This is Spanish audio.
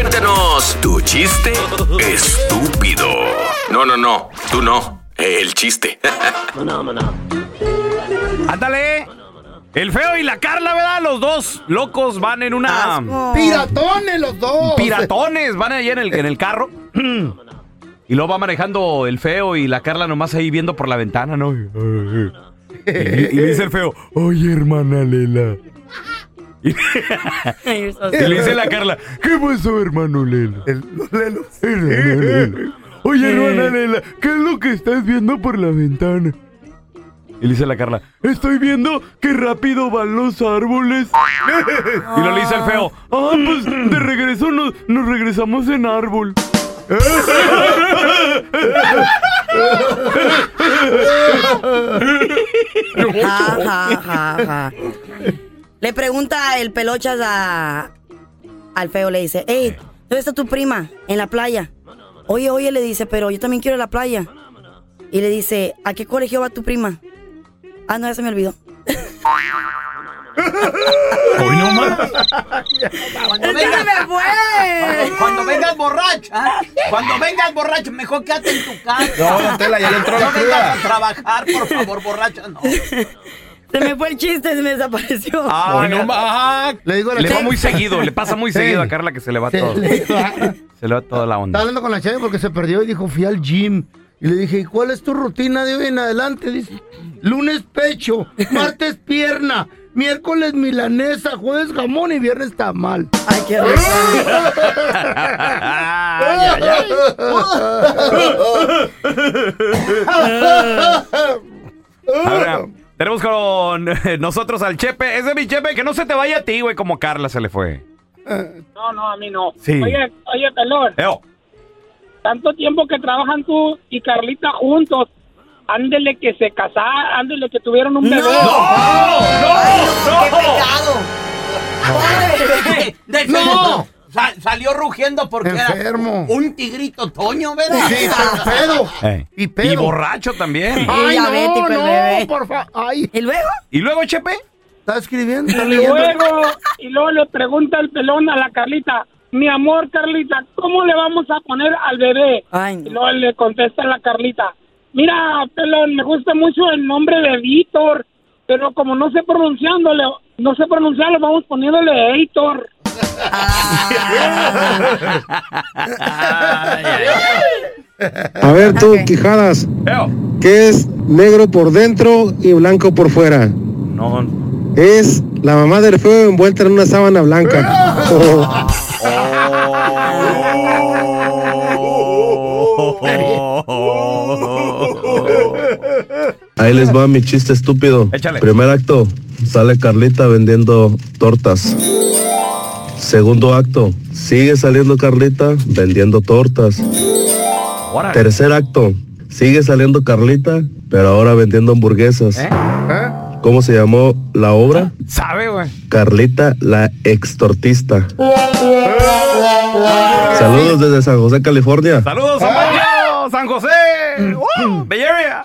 Cuéntanos tu chiste estúpido. No, no, no, tú no. El chiste. Ándale. El feo y la Carla, ¿verdad? Los dos locos van en una. Piratones los dos. Piratones, van ahí en el, en el carro. Y luego va manejando el feo y la Carla nomás ahí viendo por la ventana, ¿no? Y, y le dice el feo, oye, hermana Lela. Y, le dice la Carla, ¿qué pasó, hermano los lelos. Hermana Lela. Oye, hermana Lela, ¿qué es lo que estás viendo por la ventana? Y le dice la Carla, estoy viendo que rápido van los árboles. y lo le dice el feo, ah, pues de regreso nos, nos regresamos en árbol. Ja, ja, ja, ja. Le pregunta el pelochas a, al feo, le dice, hey, ¿dónde está tu prima? En la playa. Oye, oye, le dice, pero yo también quiero ir a la playa. Y le dice, ¿a qué colegio va tu prima? Ah, no, ya se me olvidó. Hoy no más. Cuando ¡Es que vengas, me fue! cuando vengas borracha, cuando vengas borracha, mejor quédate en tu casa. No, Tela, ya le entró la No vengas a cruda. trabajar, por favor, borracha, no. Se me fue el chiste, se me desapareció. Hoy no. Le digo a la Le va muy seguido, le pasa muy seguido a Carla que se le va Se todo. le va. Se le va toda la Estaba onda. hablando con la chava porque se perdió y dijo, fui al gym. Y le dije, ¿y cuál es tu rutina de hoy en adelante? Dice, lunes pecho, martes pierna, miércoles milanesa, jueves jamón y viernes tamal. Ay, qué rico. Ay, ay, ay. Ahora, tenemos con eh, nosotros al Chepe. Ese es mi Chepe, que no se te vaya a ti, güey, como Carla se le fue. No, no, a mí no. Sí. Oye, oye, pelón, Eo. tanto tiempo que trabajan tú y Carlita juntos. Ándele que se casaron, ándele que tuvieron un bebé. Ay, no, qué pecado. De, de ¡No! Salió rugiendo porque Enfermo. era un tigrito toño, ¿verdad? Sí, pero pedo. Eh, Y pedo. Y borracho también. Ay, no, bebé. no, por favor. ¿Y luego? ¿Y luego, Chepe? está escribiendo, está Y leyendo. luego, y luego le pregunta el pelón a la Carlita, mi amor, Carlita, ¿cómo le vamos a poner al bebé? Ay, Y no. luego le contesta la Carlita, mira, pelón, me gusta mucho el nombre de Víctor, pero como no sé pronunciándole, no sé pronunciarlo, vamos poniéndole Heitor. A ver tú. Quijadas. ¿qué es negro por dentro y blanco por fuera? No. Es la mamá del feo envuelta en una sábana blanca. Ahí les va mi chiste estúpido. Échale. Primer acto, sale Carlita vendiendo tortas. Segundo acto, sigue saliendo Carlita vendiendo tortas. Tercer acto, sigue saliendo Carlita, pero ahora vendiendo hamburguesas. ¿Eh? ¿Cómo se llamó la obra? Sabe, güey. Carlita la extortista. Saludos desde San José, California. Saludos, San Pancho, San José. Bay Area.